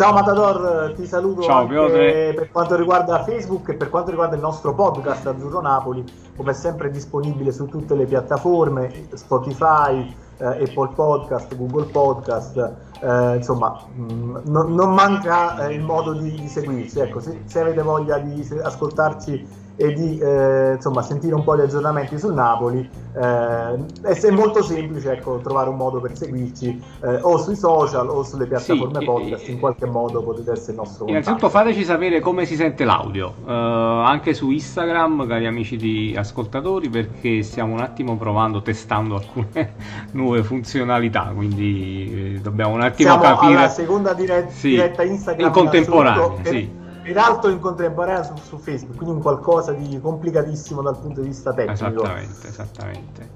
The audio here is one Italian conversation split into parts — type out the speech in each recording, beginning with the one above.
Ciao Matador, ti saluto Ciao, per quanto riguarda Facebook e per quanto riguarda il nostro podcast Azzurro Napoli, come sempre disponibile su tutte le piattaforme, Spotify, eh, Apple Podcast, Google Podcast, eh, insomma mh, mm, non, non manca eh, il modo di, di seguirci. Ecco, se, se avete voglia di ascoltarci e di eh, insomma, sentire un po' gli aggiornamenti sul Napoli. Eh, è, molto semplice ecco, trovare un modo per seguirci eh, o sui social o sulle piattaforme sì, podcast, in qualche modo potete essere il nostro contatto. Innanzitutto fateci sapere come si sente l'audio, uh, anche su Instagram, cari amici di ascoltatori, perché stiamo un attimo provando, testando alcune nuove funzionalità, quindi eh, dobbiamo un attimo Siamo capire... la seconda diretta, sì, diretta Instagram in contemporanea, sì peraltro in contemporanea su, su, Facebook, quindi un qualcosa di complicatissimo dal punto di vista tecnico. Esattamente, esattamente.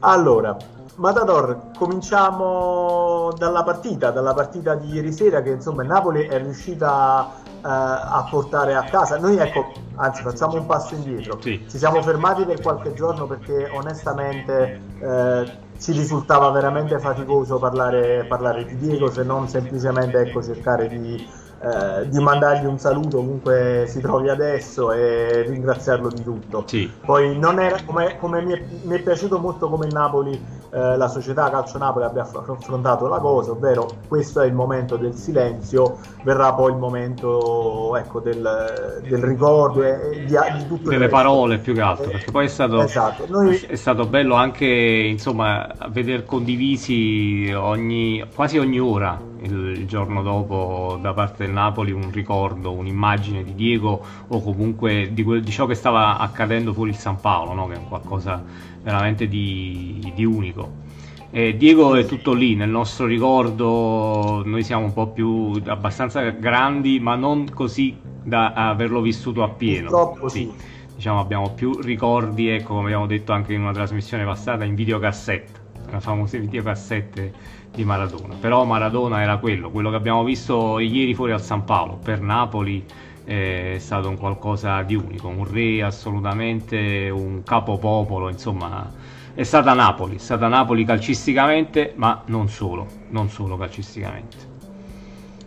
Allora, Matador, cominciamo dalla partita, dalla partita di ieri sera che insomma il Napoli è riuscita eh, a portare a casa. Noi ecco, anzi facciamo un passo indietro, sì. ci siamo fermati per qualche giorno perché onestamente eh, ci risultava veramente faticoso parlare, parlare, di Diego se non semplicemente ecco, cercare di eh, di mandargli un saluto ovunque si trovi adesso e ringraziarlo di tutto. Sì. Poi non era come, come mi, è, mi, è, piaciuto molto come il Napoli, eh, la società Calcio Napoli abbia affrontato la cosa, ovvero questo è il momento del silenzio, verrà poi il momento ecco, del, del, ricordo e, di, di tutto delle parole più che altro, perché poi è stato, esatto. Noi... è stato bello anche insomma veder condivisi ogni, quasi ogni ora il, il giorno dopo da parte del Napoli un ricordo, un'immagine di Diego o comunque di, quel, di ciò che stava accadendo fuori il San Paolo, no? che è qualcosa veramente di, di unico. Eh, Diego è tutto lì, nel nostro ricordo noi siamo un po' più abbastanza grandi, ma non così da averlo vissuto appieno. Purtroppo sì. sì. Diciamo abbiamo più ricordi, ecco, come abbiamo detto anche in una trasmissione passata, in videocassette, la famosa videocassette di Maradona. Però Maradona era quello, quello che abbiamo visto ieri fuori al San Paolo, per Napoli è stato un qualcosa di unico, un re assolutamente, un capopopolo, insomma è stata Napoli, è stata Napoli calcisticamente, ma non solo, non solo calcisticamente.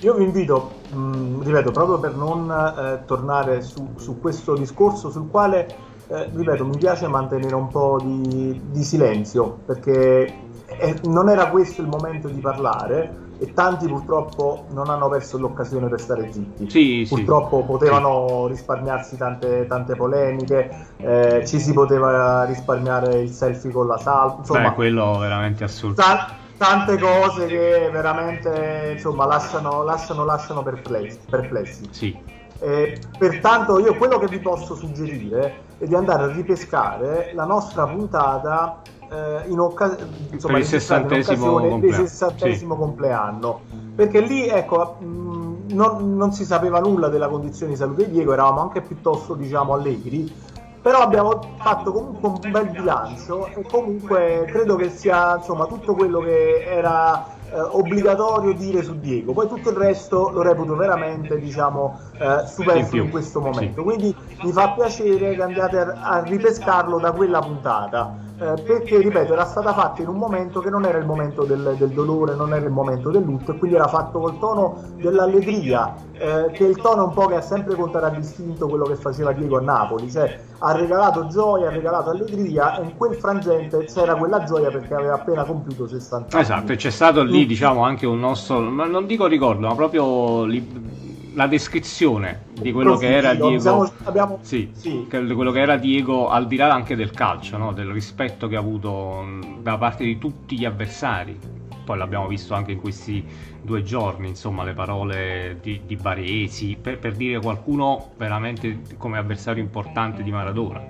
Io vi invito, mh, mm, ripeto, proprio per non eh, tornare su, su, questo discorso sul quale, eh, ripeto, mi piace mantenere un po' di, di silenzio, perché eh, non era questo il momento di parlare e tanti purtroppo non hanno perso l'occasione per stare zitti. Sì, purtroppo sì. potevano risparmiarsi tante, tante polemiche, eh, ci si poteva risparmiare il selfie con la salva. Insomma, Beh, quello veramente assurdo. Ta- tante cose che veramente insomma, lasciano, lasciano, lasciano perplessi. perplessi. Sì. Eh, pertanto io quello che vi posso suggerire è di andare a ripescare la nostra puntata eh, in, occa- insomma, il sessantesimo in del sessantesimo sì. compleanno. Perché lì ecco mh, non, non, si sapeva nulla della condizione di salute di Diego eravamo anche piuttosto diciamo allegri però abbiamo fatto comunque un bel bilancio e comunque credo che sia insomma tutto quello che era eh, obbligatorio dire su Diego. Poi tutto il resto lo reputo veramente diciamo eh, superfluo in, in, questo momento. Sì. quindi mi fa piacere che andate a, a ripescarlo da quella puntata eh, perché ripeto era stata fatta in un momento che non era il momento del, del, dolore, non era il momento del lutto e quindi era fatto col tono dell'allegria, eh, che è il tono un po' che ha sempre contraddistinto quello che faceva Diego a Napoli, cioè ha regalato gioia, ha regalato allegria e in quel frangente c'era quella gioia perché aveva appena compiuto 60 anni. Esatto, e c'è stato lì diciamo anche un nostro, non dico ricordo, ma proprio... Li la descrizione di quello che era Diego abbiamo, abbiamo... Sì, sì. Quello che era Diego al di là anche del calcio no? del rispetto che ha avuto da parte di tutti gli avversari poi l'abbiamo visto anche in questi due giorni insomma le parole di, di Baresi per, per dire qualcuno veramente come avversario importante di Maradona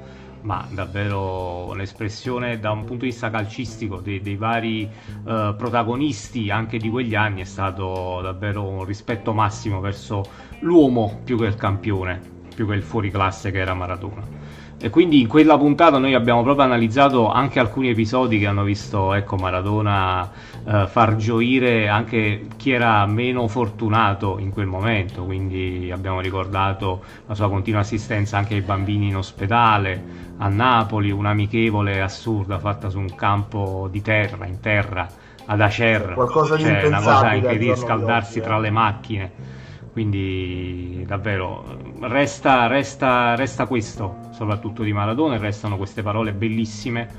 ma davvero un'espressione da un punto di vista calcistico dei, dei vari uh, protagonisti anche di quegli anni è stato davvero un rispetto massimo verso l'uomo più che il campione, più che il fuoriclasse che era Maradona. E quindi in quella puntata noi abbiamo proprio analizzato anche alcuni episodi che hanno visto ecco, Maradona eh, far gioire anche chi era meno fortunato in quel momento, quindi abbiamo ricordato la sua continua assistenza anche ai bambini in ospedale, a Napoli, un'amichevole assurda fatta su un campo di terra, in terra, ad Acer, qualcosa di cioè, una cosa incredibile, scaldarsi tra le macchine. Quindi davvero resta, resta, resta questo, soprattutto di Maradona, e restano queste parole bellissime,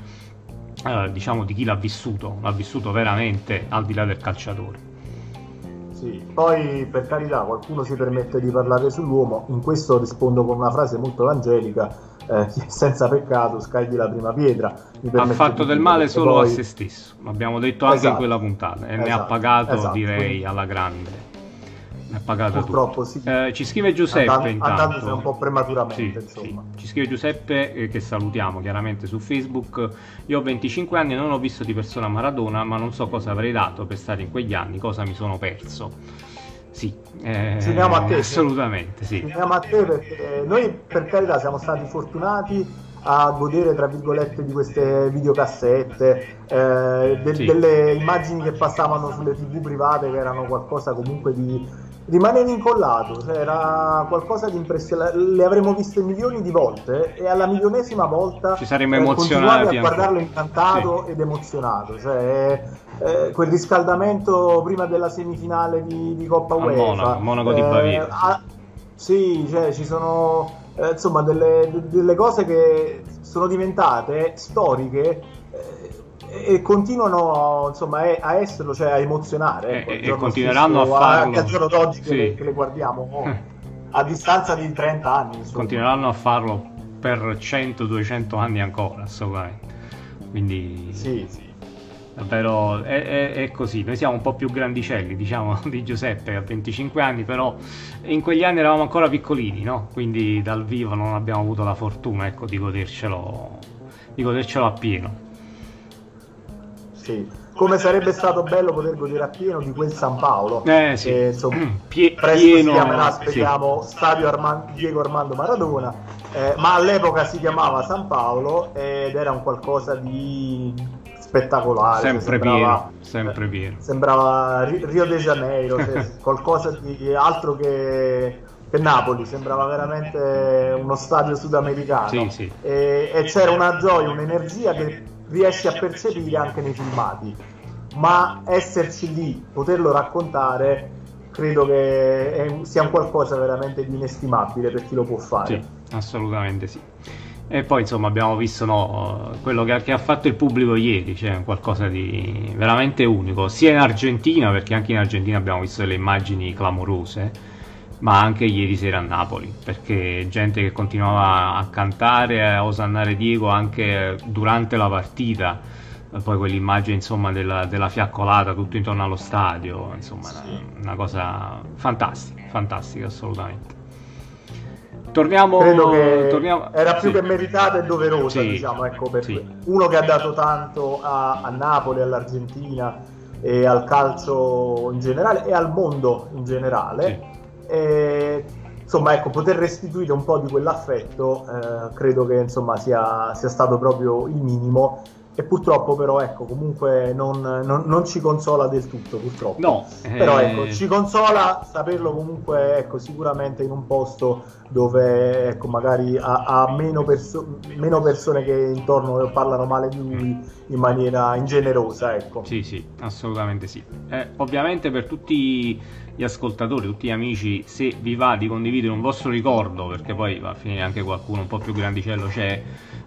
eh, diciamo di chi l'ha vissuto, l'ha vissuto veramente al di là del calciatore. Sì, poi per carità qualcuno si permette di parlare sull'uomo, in questo rispondo con una frase molto evangelica, eh, senza peccato scagli la prima pietra. Ha fatto del male solo poi... a se stesso, l'abbiamo detto anche esatto, in quella puntata, e esatto, ne ha esatto, pagato esatto. direi alla grande è pagata Purtroppo sì. Eh, ci scrive Giuseppe Andando, intanto. un po' prematuramente, sì, sì. Ci scrive Giuseppe eh, che salutiamo chiaramente su Facebook. Io ho 25 anni e non ho visto di persona Maradona, ma non so cosa avrei dato per stare in quegli anni, cosa mi sono perso. Sì, eh, a te. Assolutamente, sì. Segniamo a te perché noi per carità siamo stati fortunati a godere tra virgolette di queste videocassette, eh, de- sì. delle immagini che passavano sulle tv private che erano qualcosa comunque di rimanevi incollato, cioè era qualcosa di impressionante, le avremmo viste milioni di volte e alla milionesima volta ci saremmo eh, emozionati a guardarlo incantato sì. ed emozionato, cioè eh, quel riscaldamento prima della semifinale di, di Coppa UEFA, Monaco, Monaco di eh, Baviera. A, sì, cioè ci sono eh, insomma delle, delle cose che sono diventate storiche e continuano insomma a esserlo, cioè a emozionare. Ecco, e, e continueranno stesso, a farlo. Anche al giorno d'oggi sì. che, le, che, le, guardiamo oh, a distanza di 30 anni. Insomma. Continueranno a farlo per 100-200 anni ancora, assolutamente. Quindi sì, sì. davvero è, è, è, così. Noi siamo un po' più grandicelli, diciamo, di Giuseppe a 25 anni, però in quegli anni eravamo ancora piccolini, no? Quindi dal vivo non abbiamo avuto la fortuna ecco, di godercelo, di godercelo appieno. Sì. Come sarebbe stato bello poter godere appieno di quel San Paolo. Eh, sì. che, insomma, mm, Pie- presto pieno, si chiamerà, speriamo, sì. Stadio Armando, Diego Armando Maradona, eh, ma all'epoca si chiamava San Paolo ed era un qualcosa di spettacolare. Sempre sembrava, pieno, sempre pieno. Sembrava Rio de Janeiro, cioè, qualcosa di altro che che Napoli sembrava veramente uno stadio sudamericano sì, sì. E, e, c'era una gioia, un'energia che riesci a percepire anche nei filmati, ma esserci lì, poterlo raccontare, credo che è, sia un qualcosa veramente di inestimabile per chi lo può fare. Sì, assolutamente sì. E poi insomma abbiamo visto no, quello che, che, ha fatto il pubblico ieri, cioè qualcosa di veramente unico, sia in Argentina, perché anche in Argentina abbiamo visto delle immagini clamorose, ma anche ieri sera a Napoli, perché gente che continuava a cantare, a osannare Diego anche durante la partita, poi quell'immagine insomma della, della fiaccolata tutto intorno allo stadio, insomma sì. una, una, cosa fantastica, fantastica assolutamente. Torniamo, torniamo... era più sì. che meritata e doverosa, sì. diciamo, ecco, per uno che ha dato tanto a, a Napoli, all'Argentina e al calcio in generale e al mondo in generale e, insomma, ecco, poter restituire un po' di quell'affetto eh, credo che insomma, sia, sia stato proprio il minimo. E purtroppo però ecco comunque non, non, non, ci consola del tutto purtroppo. No, però ecco ci consola saperlo comunque ecco sicuramente in un posto dove ecco magari ha, ha meno, perso- meno, persone che intorno parlano male di lui in maniera ingenerosa ecco. Sì sì assolutamente sì. Eh, ovviamente per tutti gli ascoltatori, tutti gli amici, se vi va di condividere un vostro ricordo, perché poi va a finire anche qualcuno un po' più grandicello c'è,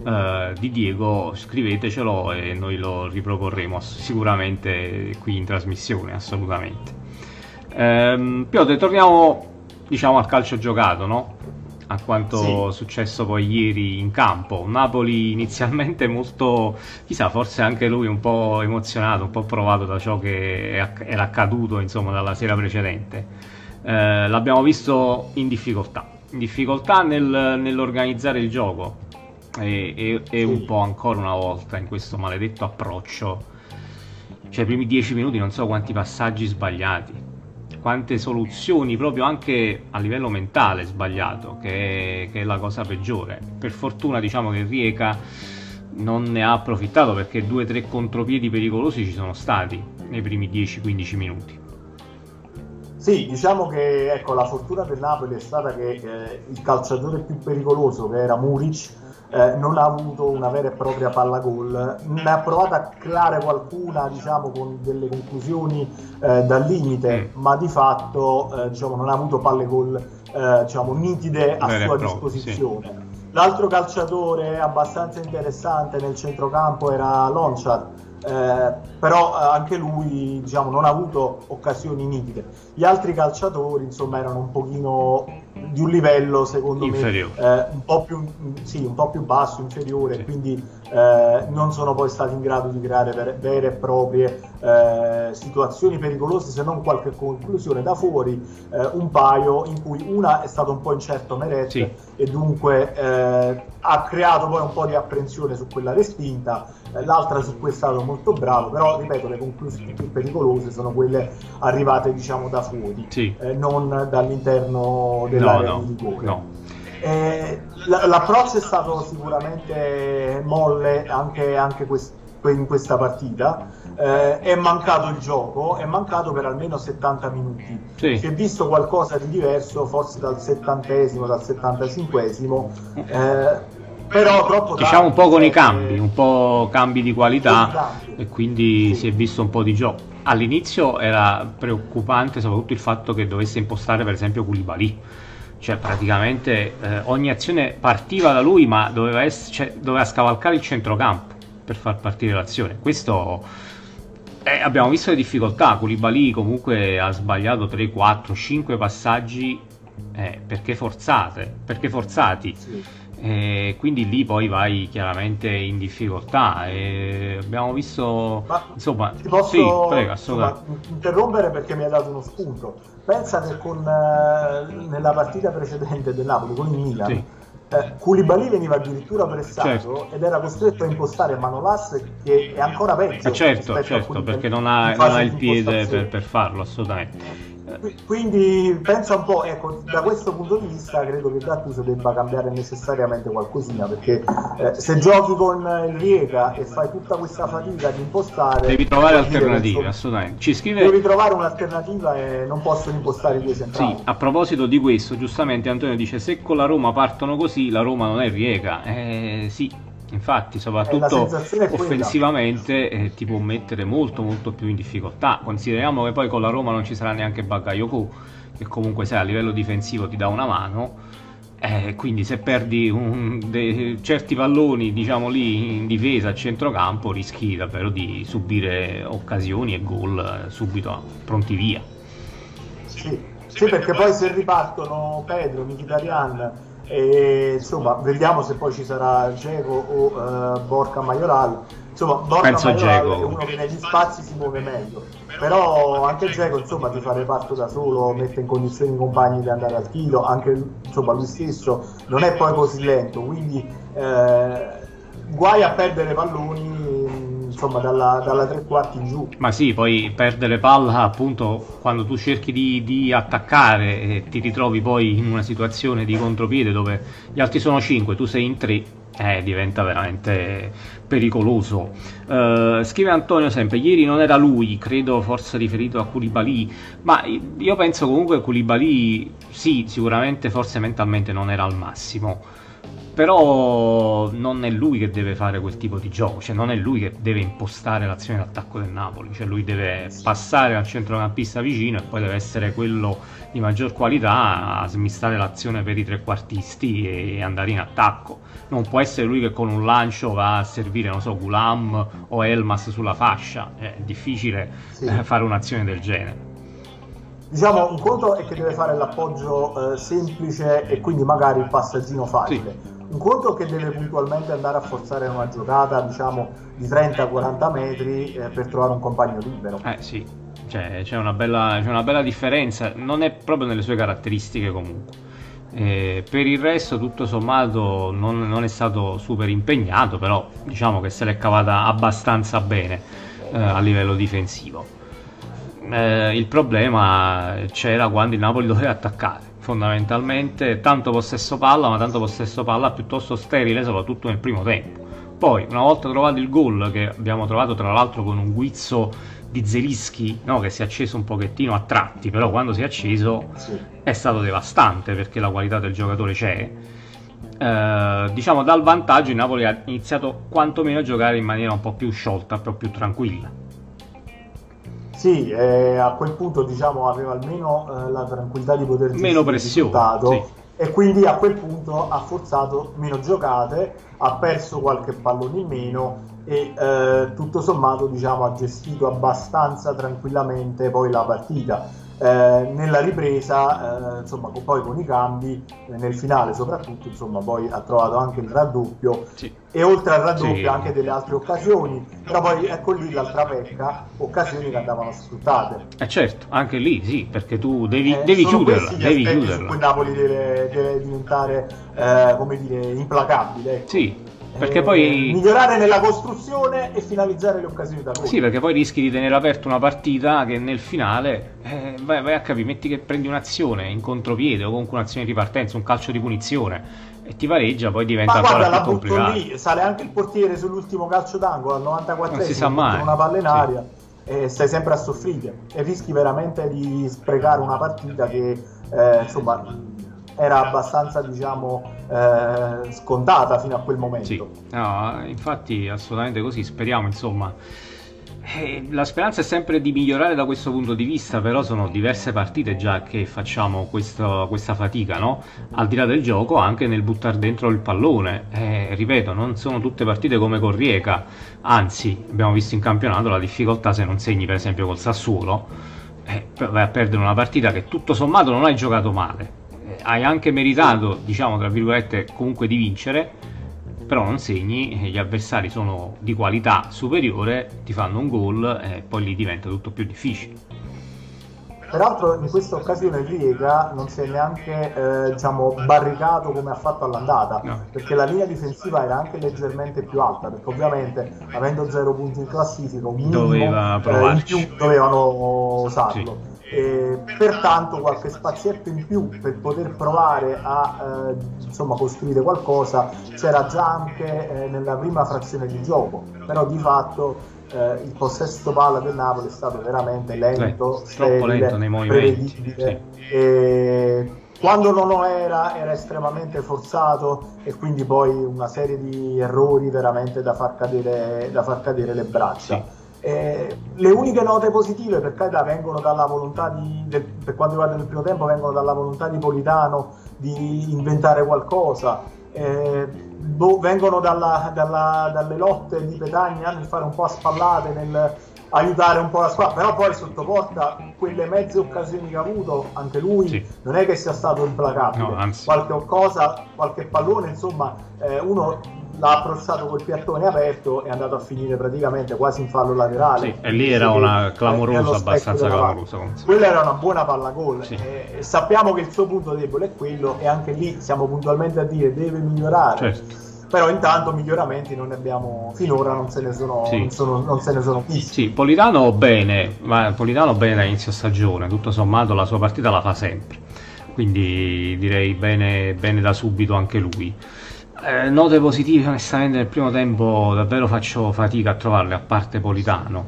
eh, di Diego, scrivetecelo e noi lo riproporremo sicuramente qui in trasmissione, assolutamente. Ehm, Piotr, torniamo diciamo al calcio giocato, no? A quanto sì. successo poi ieri in campo. Napoli inizialmente molto, chissà, forse anche lui un po' emozionato, un po' provato da ciò che era accaduto insomma dalla sera precedente. Eh, l'abbiamo visto in difficoltà, in difficoltà nel, nell'organizzare il gioco e, e, e un po' ancora una volta in questo maledetto approccio. Cioè, i primi dieci minuti non so quanti passaggi sbagliati quante soluzioni proprio anche a livello mentale sbagliato, che è, che è la cosa peggiore. Per fortuna diciamo che Rieca non ne ha approfittato perché due o tre contropiedi pericolosi ci sono stati nei primi 10-15 minuti. Sì, diciamo che ecco, la fortuna del Napoli è stata che eh, il calciatore più pericoloso, che era Muric, eh, non ha avuto una vera e propria palla gol, ne ha provato a creare qualcuna diciamo, con delle conclusioni eh, dal limite, mm. ma di fatto eh, diciamo, non ha avuto palle gol eh, diciamo, nitide a vera sua disposizione. Sì. L'altro calciatore abbastanza interessante nel centrocampo era Lonchat, eh, però eh, anche lui diciamo, non ha avuto occasioni nitide. Gli altri calciatori insomma erano un pochino di un livello secondo inferiore. me eh, un, po più, sì, un po' più basso, inferiore, sì. quindi eh, non sono poi stati in grado di creare vere, vere e proprie eh, situazioni pericolose se non qualche conclusione da fuori, eh, un paio in cui una è stato un po' incerto Meret sì. e dunque eh, ha creato poi un po' di apprensione su quella respinta, eh, l'altra su cui è stato molto bravo, però ripeto le conclusioni più pericolose sono quelle arrivate diciamo da fuori, sì. non dall'interno dell'area no, no, di rigore. No. Eh, l'approccio è stato sicuramente molle anche, anche quest- in questa partita. Eh, è mancato il gioco, è mancato per almeno 70 minuti. Sì. Si è visto qualcosa di diverso, forse dal settantesimo, dal settantacinquesimo. Eh, però troppo diciamo un po' con i cambi, un po' cambi di qualità e quindi sì. si è visto un po' di gioco. All'inizio era preoccupante soprattutto il fatto che dovesse impostare per esempio Koulibaly cioè praticamente eh, ogni azione partiva da lui ma doveva, essere, cioè, doveva scavalcare il centrocampo per far partire l'azione. Questo eh, abbiamo visto le difficoltà. Koulibaly comunque ha sbagliato 3, 4, 5 passaggi eh, perché forzate perché forzati. Sì. E quindi lì poi vai chiaramente in difficoltà. E abbiamo visto Ma insomma ti posso sì, prego, insomma, interrompere perché mi hai dato uno spunto pensa che con, eh, nella partita precedente del Napoli con il Milan sì. eh, Koulibaly veniva addirittura pressato certo. ed era costretto a impostare Manolas che è ancora peggio eh certo, certo perché non ha, non ha il piede per, per farlo assolutamente quindi pensa un po', ecco, da questo punto di vista credo che Gattuso debba cambiare necessariamente qualcosina, perché eh, se giochi con il Riega e fai tutta questa fatica di impostare... Devi trovare alternative, so, assolutamente. Ci scrive... Devi trovare un'alternativa e non possono impostare i due centrali. Sì, a proposito di questo, giustamente Antonio dice, se con la Roma partono così, la Roma non è Riega. Eh, sì, Infatti, soprattutto offensivamente eh, ti può mettere molto molto più in difficoltà. Consideriamo che poi con la Roma non ci sarà neanche Bagayoko, che comunque sai a livello difensivo ti dà una mano. Eh, quindi se perdi un, de, certi palloni diciamo lì in difesa a centrocampo rischi davvero di subire occasioni e gol eh, subito pronti via sì, sì perché poi se ripartono Pedro, Mkhitaryan e, insomma, vediamo se poi ci sarà Geco o uh, Borca Majoral. Insomma, Borca Penso Majoral è uno che negli spazi si muove meglio. Però anche Geco, insomma, ti fa reparto da solo, mette in condizioni i compagni di andare al tiro, anche insomma, lui stesso non è poi così lento, quindi eh, guai a perdere palloni insomma dalla, dalla, tre quarti in giù. Ma sì, poi perdere palla appunto quando tu cerchi di, di, attaccare e ti ritrovi poi in una situazione di contropiede dove gli altri sono 5, tu sei in 3, eh, diventa veramente pericoloso. Uh, scrive Antonio sempre, ieri non era lui, credo forse riferito a Koulibaly, ma io penso comunque che Koulibaly sì, sicuramente forse mentalmente non era al massimo però non è lui che deve fare quel tipo di gioco, cioè non è lui che deve impostare l'azione d'attacco del Napoli, cioè lui deve passare al centrocampista vicino e poi deve essere quello di maggior qualità a smistare l'azione per i trequartisti e andare in attacco. Non può essere lui che con un lancio va a servire, non so, Gulam o Elmas sulla fascia, è difficile sì. Eh, fare un'azione del genere. Diciamo, un conto è che deve fare l'appoggio eh, semplice e quindi magari il passaggino facile. Sì un conto che deve puntualmente andare a forzare una giocata diciamo di 30-40 metri eh, per trovare un compagno libero. Eh sì. Cioè, c'è, una bella, c'è, una bella, differenza. Non è proprio nelle sue caratteristiche comunque. Eh, per il resto tutto sommato non, non, è stato super impegnato però diciamo che se l'è cavata abbastanza bene eh, a livello difensivo. Eh, il problema c'era quando il Napoli doveva attaccare fondamentalmente tanto possesso palla, ma tanto possesso palla piuttosto sterile, soprattutto nel primo tempo. Poi, una volta trovato il gol, che abbiamo trovato tra l'altro con un guizzo di Zelischi, no? che si è acceso un pochettino a tratti, però quando si è acceso sì. è stato devastante perché la qualità del giocatore c'è. Eh, diciamo dal vantaggio il Napoli ha iniziato quantomeno a giocare in maniera un po' più sciolta, un po' più tranquilla. Sì, eh, a quel punto diciamo aveva almeno eh, la tranquillità di poter meno pressione sì. e quindi a quel punto ha forzato meno giocate, ha perso qualche pallone in meno e eh, tutto sommato diciamo ha gestito abbastanza tranquillamente poi la partita eh, nella ripresa, eh, insomma, poi con i cambi, nel finale soprattutto, insomma, poi ha trovato anche il raddoppio sì. E oltre al raddoppio sì. anche delle altre occasioni, però poi ecco lì l'altra pecca, occasioni che andavano sfruttate. Eh certo, anche lì sì, perché tu devi, eh, devi chiuderla, devi chiuderla. Su cui Napoli deve, deve diventare, eh, come dire, implacabile. Ecco. Sì, perché poi... Eh, migliorare nella costruzione e finalizzare le occasioni da gol. Sì, perché poi rischi di tenere aperta una partita che nel finale eh, vai, vai, a capire, metti che prendi un'azione in contropiede o comunque un'azione di partenza, un calcio di punizione e ti pareggia, poi diventa Ma guarda, più complicato. Lì, sale anche il portiere sull'ultimo calcio d'angolo al 94 non si sa mai. una palla in aria sì. e stai sempre a soffrire e rischi veramente di sprecare una partita che eh, insomma era abbastanza diciamo eh, scontata fino a quel momento. Sì, no, infatti assolutamente così, speriamo insomma. Eh, la speranza è sempre di migliorare da questo punto di vista, però sono diverse partite già che facciamo questo, questa fatica, no? Al di là del gioco, anche nel buttare dentro il pallone. Eh, ripeto, non sono tutte partite come con Rieca, anzi, abbiamo visto in campionato la difficoltà se non segni per esempio col Sassuolo, eh, vai a perdere una partita che tutto sommato non hai giocato male hai anche meritato, diciamo tra virgolette, comunque di vincere, però non segni, gli avversari sono di qualità superiore, ti fanno un gol e poi lì diventa tutto più difficile. Peraltro in questa occasione Riega non si è neanche eh, diciamo, barricato come ha fatto all'andata, no. perché la linea difensiva era anche leggermente più alta, perché ovviamente avendo zero punti in classifica, un minimo Doveva eh, in più dovevano usarlo. Sì. E pertanto qualche spazietto in più per poter provare a eh, insomma, costruire qualcosa c'era già anche eh, nella prima frazione di gioco, però di fatto eh, il possesso palla del Napoli è stato veramente lento, Beh, troppo lento nei movimenti. Sì. E quando non lo era era estremamente forzato e quindi poi una serie di errori veramente da far cadere, da far cadere le braccia. Sì eh, le uniche note positive per carità vengono dalla volontà di, del, per quanto riguarda il primo tempo vengono dalla volontà di Politano di inventare qualcosa. Eh, boh, vengono dalla, dalla, dalle lotte di Petagna nel fare un po' a spallate nel aiutare un po' la squadra. Però poi sotto porta quelle mezze occasioni che ha avuto anche lui sì. non è che sia stato implacabile. No, qualche cosa qualche pallone insomma eh, uno l'ha approcciato col piattone aperto e è andato a finire praticamente quasi in fallo laterale. Sì, e lì era una clamorosa, abbastanza clamorosa. Quella era una buona palla gol. Sì. E sappiamo che il suo punto debole è quello e anche lì siamo puntualmente a dire deve migliorare. Certo. Però intanto miglioramenti non ne abbiamo finora, non se ne sono, sì. non sono, non se ne sono visti. Sì, Politano bene, ma Politano bene da inizio stagione, tutto sommato la sua partita la fa sempre. Quindi direi bene, bene da subito anche lui. Eh, note positive, onestamente, nel primo tempo davvero faccio fatica a trovarle, a parte Politano.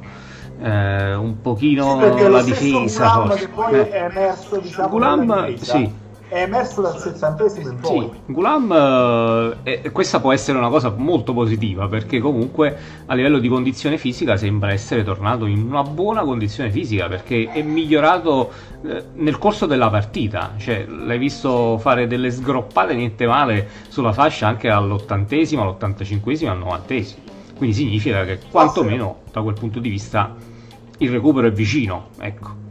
Eh, un pochino sì, la difesa. Forse. che eh. è emerso, diciamo, Gulam, sì è emerso dal settantesimo in poi. Sì, Gulam, eh, questa può essere una cosa molto positiva perché comunque a livello di condizione fisica sembra essere tornato in una buona condizione fisica perché è migliorato eh, nel corso della partita. Cioè, l'hai visto fare delle sgroppate niente male sulla fascia anche all'ottantesimo, all'ottantacinquesimo, al novantesimo. Quindi significa che quantomeno da quel punto di vista il recupero è vicino. Ecco.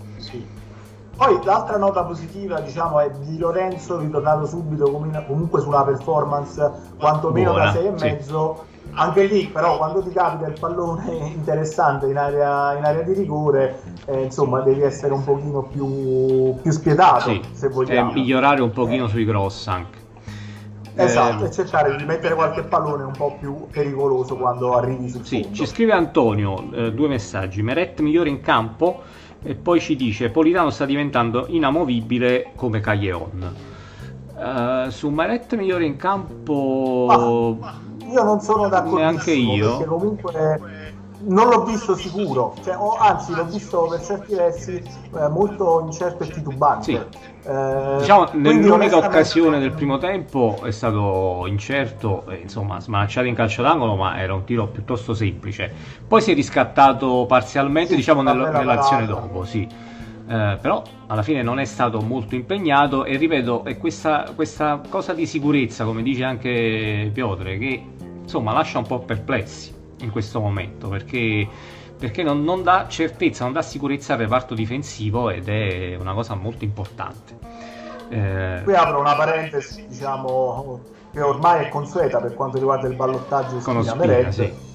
Poi l'altra nota positiva diciamo, è di Lorenzo ritornato subito comunque su una performance quantomeno Buona, da 6 e sì. mezzo. Anche lì però quando ti capita il pallone interessante in area, in area di rigore, eh, insomma devi essere un pochino più, più spietato sì. se vogliamo. E migliorare un pochino eh. sui cross anche. Esatto, eh, e cercare di mettere qualche pallone un po' più pericoloso quando arrivi sul sì, fondo. Ci scrive Antonio eh, due messaggi. Meret migliore in campo e poi ci dice Politano sta diventando inamovibile come Caglion. Uh, su Maret migliore in campo ah, io non sono d'accordo neanche io comunque non l'ho visto sicuro, cioè, o, anzi l'ho visto per certi versi eh, molto incerto e titubante. Sì. Eh, diciamo, nell'unica occasione del primo tempo è stato incerto, eh, insomma, smanacciato in calcio d'angolo, ma era un tiro piuttosto semplice. Poi si è riscattato parzialmente, sì, diciamo, nel, nell'azione dopo, sì. Eh, però alla fine non è stato molto impegnato e ripeto, è questa, questa cosa di sicurezza, come dice anche Piotre, che insomma lascia un po' perplessi in questo momento perché, perché non, non, dà certezza, non dà sicurezza al reparto difensivo ed è una cosa molto importante. Eh... Qui apro una parentesi, diciamo, che ormai è consueta per quanto riguarda il ballottaggio Spina, Spina sì.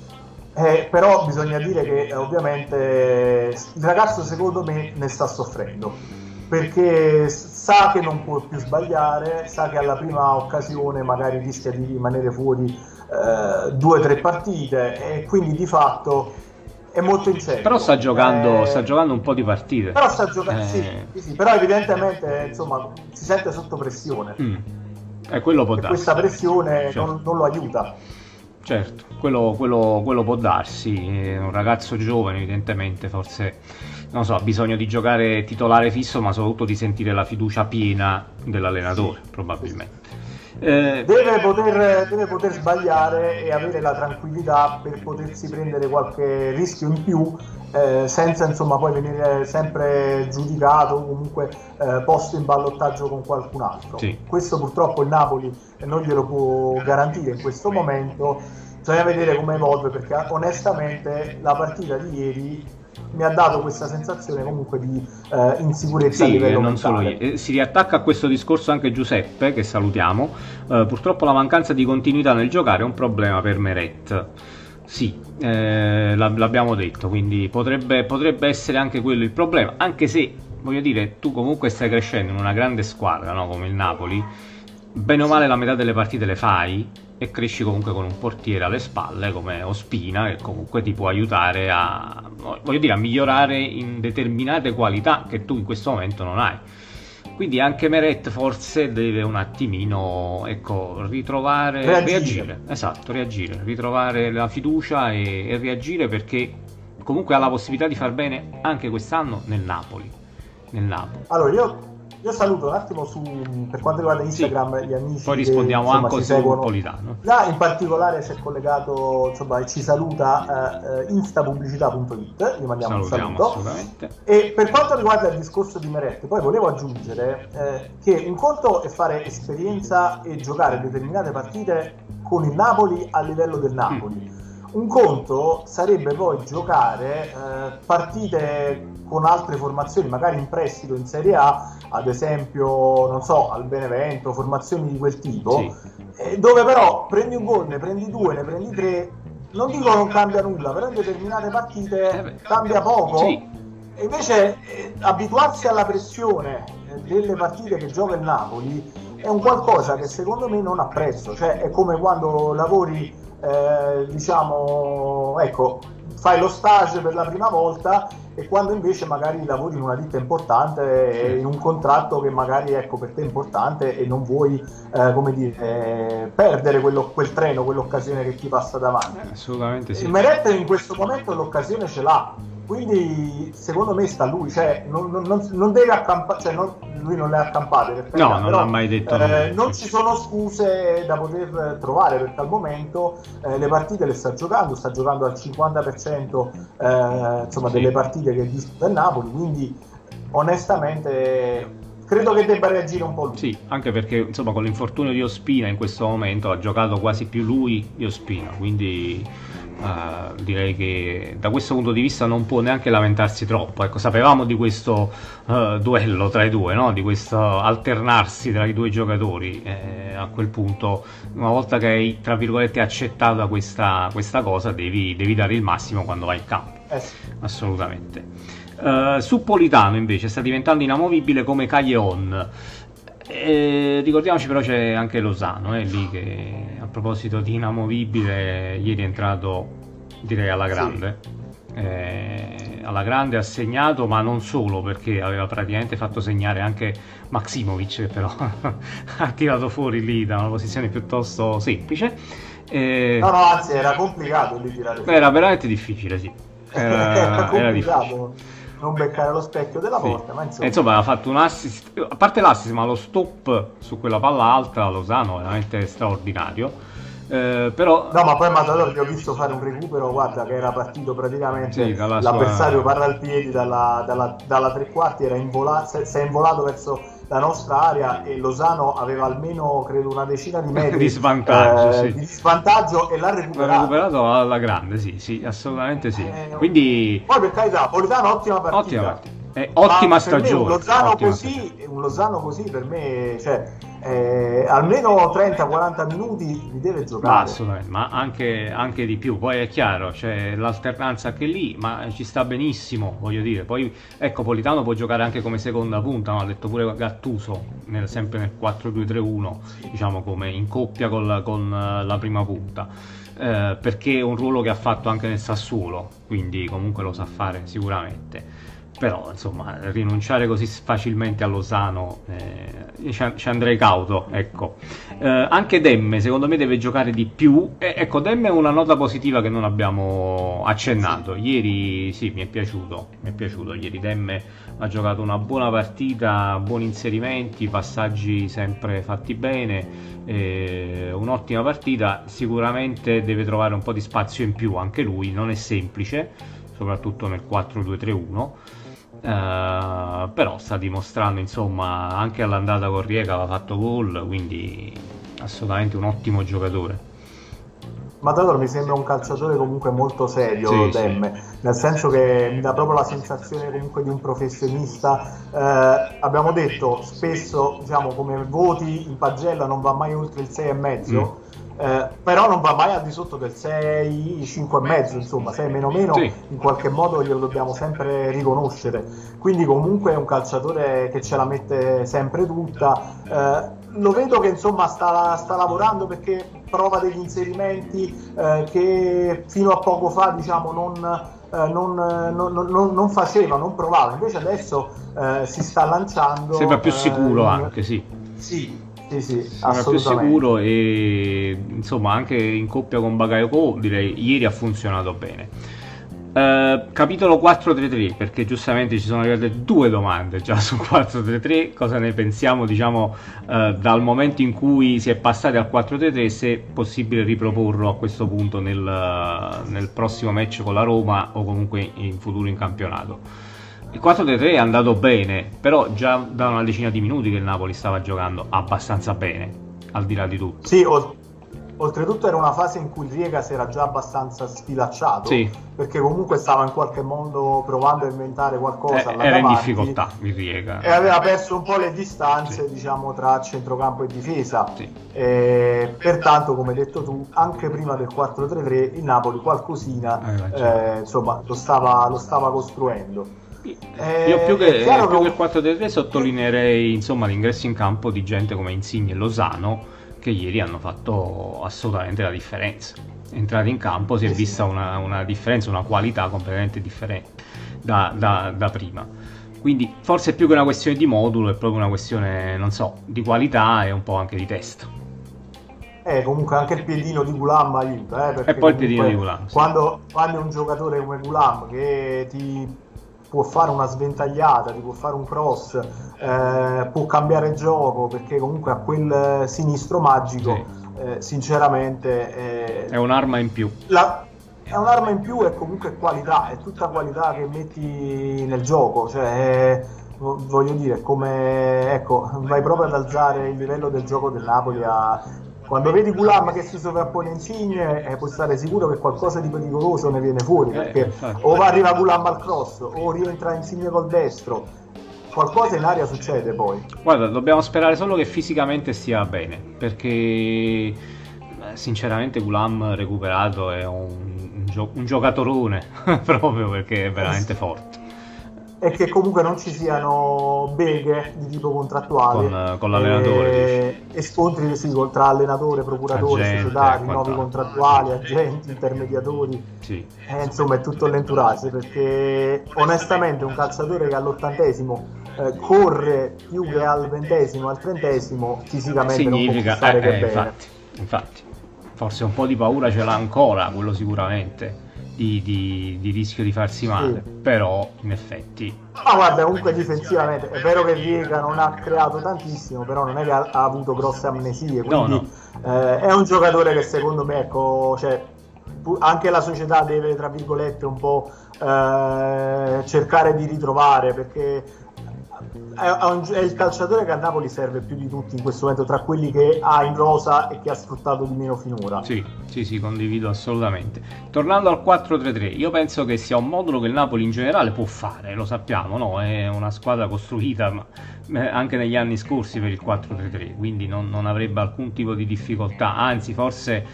Eh, però bisogna dire che eh, ovviamente il ragazzo secondo me ne sta soffrendo perché sa che non può più sbagliare, sa che alla prima occasione magari rischia di rimanere fuori eh, due o tre partite e quindi di fatto è molto incerto. Però sta giocando, eh, sta giocando un po' di partite. Però sta giocando, sì, eh. sì, però evidentemente insomma, si sente sotto pressione. Mm. E quello può e questa pressione certo. non, non lo aiuta. Certo, quello, quello, quello, può darsi, è un ragazzo giovane evidentemente forse non so, ha bisogno di giocare titolare fisso ma soprattutto di sentire la fiducia piena dell'allenatore sì. probabilmente. Eh, deve, poter, deve, poter, sbagliare e avere la tranquillità per potersi prendere qualche rischio in più eh, senza insomma poi venire sempre giudicato o comunque eh, posto in ballottaggio con qualcun altro. Sì. Questo purtroppo il Napoli non glielo può garantire in questo momento. Bisogna vedere come evolve perché onestamente la partita di ieri mi ha dato questa sensazione comunque di eh, insicurezza sì, a livello non solo io. Eh, si riattacca a questo discorso anche Giuseppe che salutiamo eh, purtroppo la mancanza di continuità nel giocare è un problema per Meret sì, eh, l'abbiamo detto, quindi potrebbe, potrebbe, essere anche quello il problema, anche se, voglio dire, tu comunque stai crescendo in una grande squadra, no? come il Napoli, bene o male la metà delle partite le fai e cresci comunque con un portiere alle spalle come Ospina che comunque ti può aiutare a, voglio dire, a migliorare in determinate qualità che tu in questo momento non hai. Quindi anche Meret forse deve un attimino ecco, ritrovare, reagire. reagire. esatto, reagire, ritrovare la fiducia e, e reagire perché comunque ha la possibilità di far bene anche quest'anno nel Napoli. Nel Napoli. Allora io io saluto un attimo su, per quanto riguarda Instagram sì. gli amici. Poi rispondiamo che, insomma, anche su seguono. Politano. Là in particolare si è collegato, insomma, e ci saluta uh, instapubblicità.it. Gli mandiamo un saluto. E per quanto riguarda il discorso di Meret, poi volevo aggiungere eh, che un conto è fare esperienza e giocare determinate partite con il Napoli a livello del Napoli. Mm. Un conto sarebbe poi giocare eh, partite con altre formazioni, magari in prestito in Serie A, ad esempio, non so, al Benevento, formazioni di quel tipo, sì. eh, dove però prendi un gol, ne prendi due, ne prendi tre, non dico non cambia nulla, però in determinate partite eh cambia poco. Sì. E invece eh, abituarsi alla pressione eh, delle partite che gioca il Napoli è un qualcosa che secondo me non apprezzo, cioè è come quando lavori, eh, diciamo, ecco, fai lo stage per la prima volta e quando invece magari lavori in una ditta importante in un contratto che magari ecco, per te è importante e non vuoi eh, come dire, eh, perdere quello, quel treno, quell'occasione che ti passa davanti. Assolutamente sì. Il Meret in questo momento l'occasione ce l'ha, quindi secondo me sta lui, cioè non, non, non deve accampare, cioè non, lui non le ha accampate, per no, non l'ha mai detto. Eh, non ci sono scuse da poter trovare perché al momento eh, le partite le sta giocando, sta giocando al 50% eh, insomma, sì. delle partite che disputa il Napoli, quindi onestamente credo che debba reagire un po' lui. Sì, anche perché insomma con l'infortunio di Ospina in questo momento ha giocato quasi più lui di Ospina, quindi Uh, direi che da questo punto di vista non può neanche lamentarsi troppo. Ecco, sapevamo di questo uh, duello tra i due, no? di questo alternarsi tra i due giocatori. Eh, a quel punto, una volta che hai tra virgolette accettata questa, questa cosa, devi, devi, dare il massimo quando vai in campo. Eh. Assolutamente. Uh, su Politano invece sta diventando inamovibile come Caglion. Eh, ricordiamoci però c'è anche Lozano eh, lì che a proposito di inamovibile ieri è entrato direi alla grande sì. eh, alla grande ha segnato, ma non solo perché aveva praticamente fatto segnare anche Maximovic, che però ha tirato fuori lì da una posizione piuttosto semplice. Eh, no, no, anzi era complicato lì tirare. Era veramente difficile, sì. Era, era complicato. Era non beccare lo specchio della sì. porta. Ma insomma... insomma, ha fatto un assist, a parte l'assist, ma lo stop su quella palla alta, Lozano, veramente straordinario. Eh, però... No, ma poi Matador gli ho visto fare un recupero, guarda che era partito praticamente sì, l'avversario sua... parla al piedi dalla, dalla, dalla, tre quarti, era invola... si è involato verso la nostra area e Lozano aveva almeno credo una decina di metri di svantaggio, eh, sì. di svantaggio e l'ha recuperato. L'ha recuperato alla grande, sì, sì, assolutamente sì. Eh, Quindi... Poi per carità, Politano ottima partita. Ottima partita. Eh, ottima stagione. un, Lozano così, un Lozano così per me, cioè, eh, almeno 30-40 minuti li deve giocare. Ma assolutamente, ma anche, anche, di più. Poi è chiaro, c'è l'alternanza anche lì, ma ci sta benissimo, voglio dire. Poi, ecco, Politano può giocare anche come seconda punta, no? ha detto pure Gattuso, nel, sempre nel 4-2-3-1, diciamo come in coppia con, con la prima punta. Eh, perché è un ruolo che ha fatto anche nel Sassuolo, quindi comunque lo sa fare sicuramente però insomma rinunciare così facilmente a Lozano eh, ci andrei cauto ecco. eh, anche Demme secondo me deve giocare di più. Eh, ecco Demme è una nota positiva che non abbiamo accennato. Ieri sì mi è piaciuto mi è piaciuto. Ieri Demme ha giocato una buona partita buoni inserimenti passaggi sempre fatti bene un'ottima partita. Sicuramente deve trovare un po' di spazio in più anche lui non è semplice soprattutto nel 4-2-3-1 Uh, però sta dimostrando insomma anche all'andata con Riega aveva fatto gol quindi assolutamente un ottimo giocatore. Matador mi sembra un calciatore comunque molto serio sì, Demme, sì. nel senso che mi dà proprio la sensazione comunque di un professionista. Eh, abbiamo detto spesso diciamo come voti in pagella non va mai oltre il 6,5 mm eh, però non va mai al di sotto del 6, 5,5 insomma 6 meno meno sì. in qualche modo glielo dobbiamo sempre riconoscere quindi comunque è un calciatore che ce la mette sempre tutta eh, lo vedo che insomma sta, sta, lavorando perché prova degli inserimenti eh, che fino a poco fa diciamo non eh, non, non, non, non, faceva, non provava, invece adesso eh, si sta lanciando. Sembra più sicuro eh, anche, sì. Sì, sì, sì, sembra più sicuro e insomma anche in coppia con Bagayoko direi ieri ha funzionato bene. Uh, capitolo 433 perché giustamente ci sono arrivate due domande già su 433 cosa ne pensiamo diciamo uh, dal momento in cui si è passati al 433 se è possibile riproporlo a questo punto nel, nel prossimo match con la Roma o comunque in futuro in campionato il 4-3 è andato bene, però già da una decina di minuti che il Napoli stava giocando abbastanza bene, al di là di tutto. Sì, o- oltretutto era una fase in cui Riega si era già abbastanza sfilacciato, sì. perché comunque stava in qualche modo provando a inventare qualcosa. Eh, era in difficoltà il Riega. E aveva perso un po' le distanze sì. diciamo, tra centrocampo e difesa. Sì. E, pertanto, come hai detto tu, anche prima del 4-3-3 il Napoli qualcosina eh, insomma, lo, stava, lo stava costruendo. Eh, Io più che, più che il 4-3 sottolineerei insomma, l'ingresso in campo di gente come Insigne e Lozano che ieri hanno fatto assolutamente la differenza. Entrati in campo si è vista una, una differenza, una qualità completamente differente da, da, da, prima. Quindi forse più che una questione di modulo è proprio una questione, non so, di qualità e un po' anche di testa. Eh, comunque anche il piedino di Gulam aiuta. Eh, e poi il piedino di Gulam. Sì. Quando, quando un giocatore come Gulam che ti può fare una sventagliata, ti può fare un cross, eh, può cambiare gioco perché comunque ha quel sinistro magico, sì. eh, sinceramente... Eh, è un'arma in più. La, è un'arma in più e comunque qualità, è tutta qualità che metti nel gioco, cioè voglio dire, come ecco, vai proprio ad alzare il livello del gioco del Napoli a, quando vedi Gulam che si sovrappone Insigne eh, puoi stare sicuro che qualcosa di pericoloso ne viene fuori eh, perché eh, o arriva Gulam al cross o rientra Insigne col destro. Qualcosa in aria succede poi. Guarda dobbiamo sperare solo che fisicamente stia bene perché sinceramente Gulam recuperato è un, un, gio- un giocatorone proprio perché è veramente forte e che comunque non ci siano beghe di tipo contrattuale. Con, con l'allenatore e, e scontri sì, tra allenatore, procuratore, agente, società, rinnovi contrattuali, agenti, intermediatori. Sì. eh, insomma è tutto l'entourage perché onestamente un calciatore che all'ottantesimo eh, corre più che al ventesimo, al trentesimo fisicamente Significa, non può eh, che eh, bene. infatti, infatti. Forse un po' di paura ce l'ha ancora quello sicuramente di, di, di, rischio di farsi male, sì. però in effetti... Ma guarda, comunque difensivamente è vero che Riega non ha creato tantissimo, però non è che ha, ha avuto grosse amnesie, quindi no, no. Eh, è un giocatore che secondo me, ecco, cioè, anche la società deve, tra virgolette, un po' eh, cercare di ritrovare, perché è, il calciatore che a Napoli serve più di tutti in questo momento tra quelli che ha in rosa e che ha sfruttato di meno finora. Sì, sì, sì, condivido assolutamente. Tornando al 4-3-3, io penso che sia un modulo che il Napoli in generale può fare, lo sappiamo, no? È una squadra costruita eh, anche negli anni scorsi per il 4-3-3, quindi non, non avrebbe alcun tipo di difficoltà, anzi forse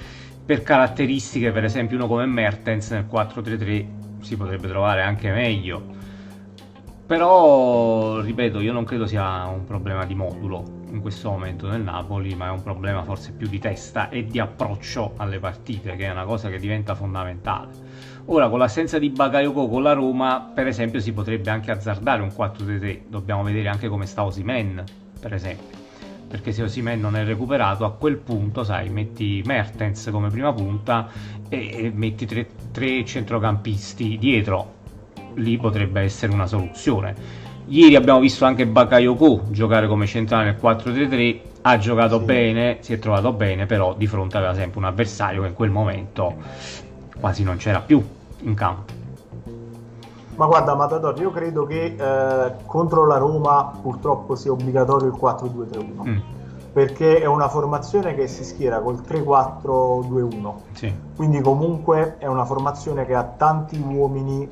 per caratteristiche, per esempio uno come Mertens nel 4-3-3 si potrebbe trovare anche meglio però, ripeto, io non credo sia un problema di modulo in questo momento nel Napoli, ma è un problema forse più di testa e di approccio alle partite, che è una cosa che diventa fondamentale. Ora, con l'assenza di Bakayoko con la Roma, per esempio, si potrebbe anche azzardare un 4-3-3. Dobbiamo vedere anche come sta Osimen, per esempio. Perché se Osimen non è recuperato, a quel punto, sai, metti Mertens come prima punta e, e metti tre, tre centrocampisti dietro lì potrebbe essere una soluzione. Ieri abbiamo visto anche Bakayoko giocare come centrale nel 4-3-3, ha giocato sì. bene, si è trovato bene, però di fronte aveva sempre un avversario che in quel momento quasi non c'era più in campo. Ma guarda Matador, io credo che eh, contro la Roma purtroppo sia obbligatorio il 4-2-3-1. Mm. Perché è una formazione che si schiera col 3-4-2-1. Sì. Quindi comunque è una formazione che ha tanti uomini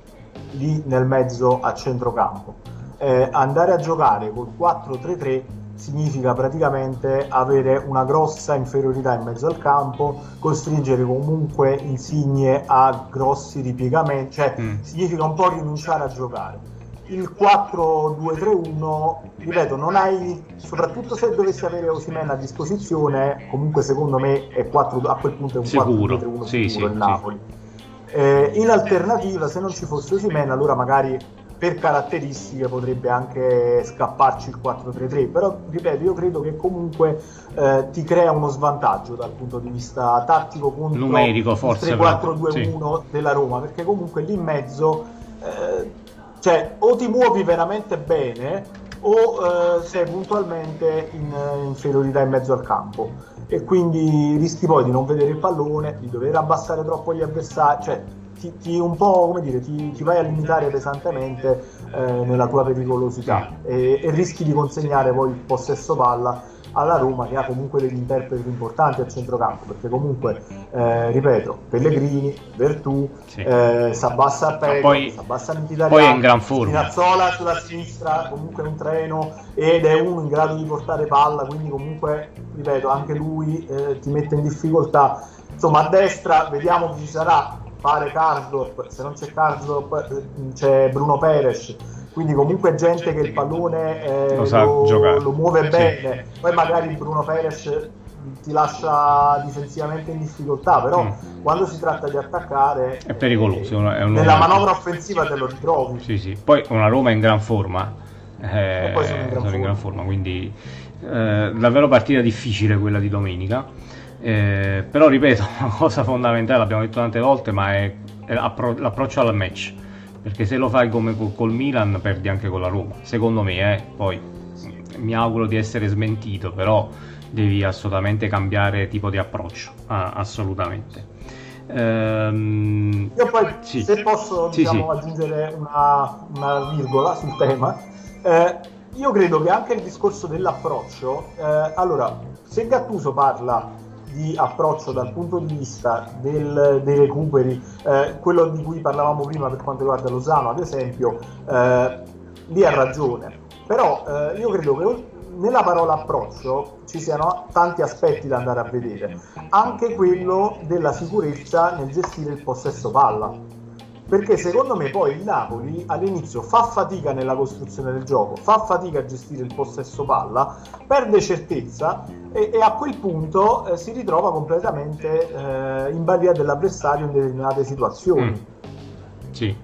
lì nel mezzo a centrocampo. Eh, andare a giocare col 4-3-3 significa praticamente avere una grossa inferiorità in mezzo al campo, costringere comunque Insigne a grossi ripiegamenti, cioè mm. significa un po' rinunciare a giocare. Il 4-2-3-1, ripeto, non hai, soprattutto se dovessi avere Osimen a disposizione, comunque secondo me 4, a quel punto è un 4-2-3-1 sì, sicuro sì, il Napoli. Sì eh, in alternativa, se non ci fosse Osimen, allora magari per caratteristiche potrebbe anche scapparci il 4-3-3, però ripeto, io credo che comunque eh, ti crea uno svantaggio dal punto di vista tattico contro Numerico, forse, il 3-4-2-1 sì. della Roma, perché comunque lì in mezzo eh, cioè, o ti muovi veramente bene o eh, sei puntualmente in inferiorità in mezzo al campo e quindi rischi poi di non vedere il pallone, di dover abbassare troppo gli avversari, cioè ti, ti un po' come dire, ti, ti vai a limitare pesantemente eh, nella tua pericolosità e, e, rischi di consegnare poi il possesso palla alla Roma che ha comunque degli interpreti importanti al centrocampo perché comunque eh, ripeto Pellegrini, Vertù sì. eh, Sabassa a Pego, poi, Sabassa Mkhitaryan poi è in gran forma. Spinazzola sulla sinistra comunque è un treno ed è uno in grado di portare palla quindi comunque ripeto anche lui eh, ti mette in difficoltà. Insomma a destra vediamo chi ci sarà. Fare Karsdorp se non c'è Karsdorp eh, c'è Bruno Perez quindi comunque gente che il pallone eh, lo, lo, lo, muove bene, poi magari Bruno Perez ti lascia difensivamente in difficoltà, però mm. quando si tratta di attaccare è pericoloso. Eh, è un nella manovra offensiva te lo ritrovi. Sì, sì. Poi una Roma in gran forma. Eh, sono, in gran, sono forma. in gran forma, quindi eh, davvero partita difficile quella di domenica. Eh, però ripeto, una cosa fondamentale, l'abbiamo detto tante volte, ma è, è l'approccio al match perché se lo fai come col Milan perdi anche con la Roma secondo me eh. poi mi auguro di essere smentito però devi assolutamente cambiare tipo di approccio ah, assolutamente ehm... io poi sì. se posso sì, diciamo, sì. aggiungere una, una, virgola sul tema eh, io credo che anche il discorso dell'approccio eh, allora se Gattuso parla di approccio dal punto di vista del, dei recuperi, eh, quello di cui parlavamo prima per quanto riguarda Lozano, ad esempio, eh, lì ha ragione. Però eh, io credo che nella parola approccio ci siano tanti aspetti da andare a vedere, anche quello della sicurezza nel gestire il possesso palla. Perché secondo me poi il Napoli all'inizio fa fatica nella costruzione del gioco, fa fatica a gestire il possesso palla, perde certezza e, e a quel punto eh, si ritrova completamente eh, in balia dell'avversario in determinate situazioni. Mm. Sì.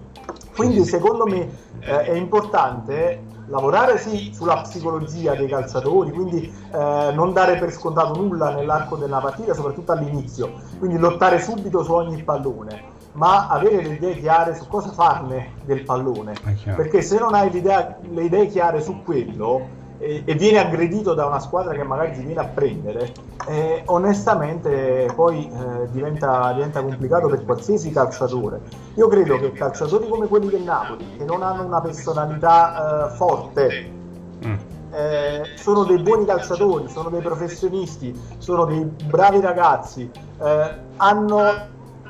Quindi secondo me eh, è importante lavorare sì sulla psicologia dei calciatori, quindi eh, non dare per scontato nulla nell'arco della partita, soprattutto all'inizio, quindi lottare subito su ogni pallone ma avere le idee chiare su cosa farne del pallone. Perché se non hai le idee chiare su quello e, e, vieni aggredito da una squadra che magari ti viene a prendere, eh, onestamente poi eh, diventa, diventa, complicato per qualsiasi calciatore. Io credo che calciatori come quelli del Napoli, che non hanno una personalità eh, forte, mm. Eh, sono dei buoni calciatori, sono dei professionisti, sono dei bravi ragazzi, eh, hanno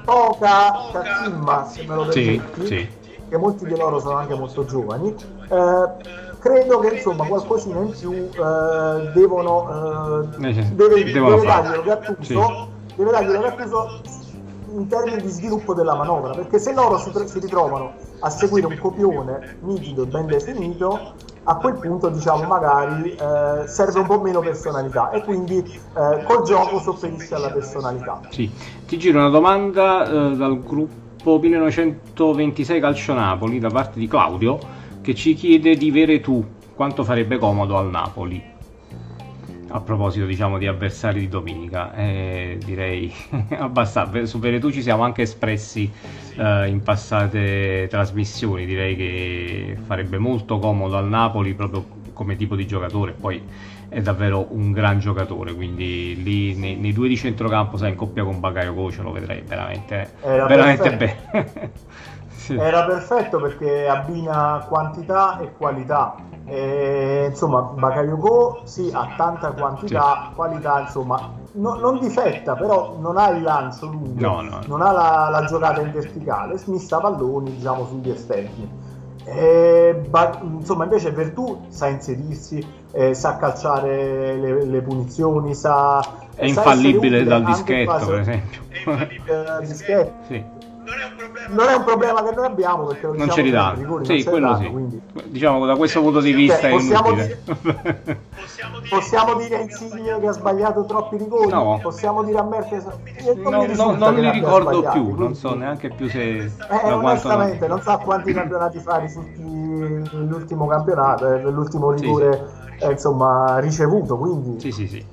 poca cazzimma, se me lo permetti, sì, sì. che molti di loro sono anche molto giovani. Eh, credo che insomma qualcosina in più eh, devono eh, deve, deve darglielo Gattuso sì. deve darglielo Gattuso in termini di sviluppo della manovra perché se loro si, si ritrovano a seguire un copione nitido e ben definito a quel punto diciamo magari eh, serve un po' meno personalità e quindi eh, col gioco sopperisce alla personalità. Sì. Ti giro una domanda eh, dal gruppo 1926 Calcio Napoli da parte di Claudio che ci chiede di vere tu quanto farebbe comodo al Napoli a proposito diciamo di avversari di domenica eh, direi abbastanza su Veretù ci siamo anche espressi eh, in passate trasmissioni. Direi che farebbe molto comodo al Napoli proprio come tipo di giocatore. Poi è davvero un gran giocatore quindi lì nei, nei due di centrocampo sai in coppia con Bagaglio ce lo vedrei veramente, veramente bene sì. era perfetto perché abbina quantità e qualità e, insomma, Bakayoko sì, ha tanta quantità, sì. qualità, insomma, no, non difetta, però non ha il lancio lungo, no, no. non ha la, la, giocata in verticale, smissa palloni, diciamo, sugli esterni. E, ba- insomma, invece Verdù sa inserirsi, eh, sa calciare le, le punizioni, sa... È infallibile dal dischetto, per esempio. È infallibile dal dischetto. sì non è un problema, non è un problema che noi abbiamo perché non, non ce li danno. Sì, quello danno, sì. Quindi... Diciamo da questo punto di vista cioè, possiamo, dire, possiamo dire a Insigne che ha sbagliato troppi rigori? No. Possiamo dire a Mertes non, no, non li ricordo più, quindi... non so neanche più se eh, onestamente non... non so quanti campionati fa l'ultimo campionato, eh, l'ultimo rigore sì, sì. Eh, insomma ricevuto, quindi Sì, sì, sì.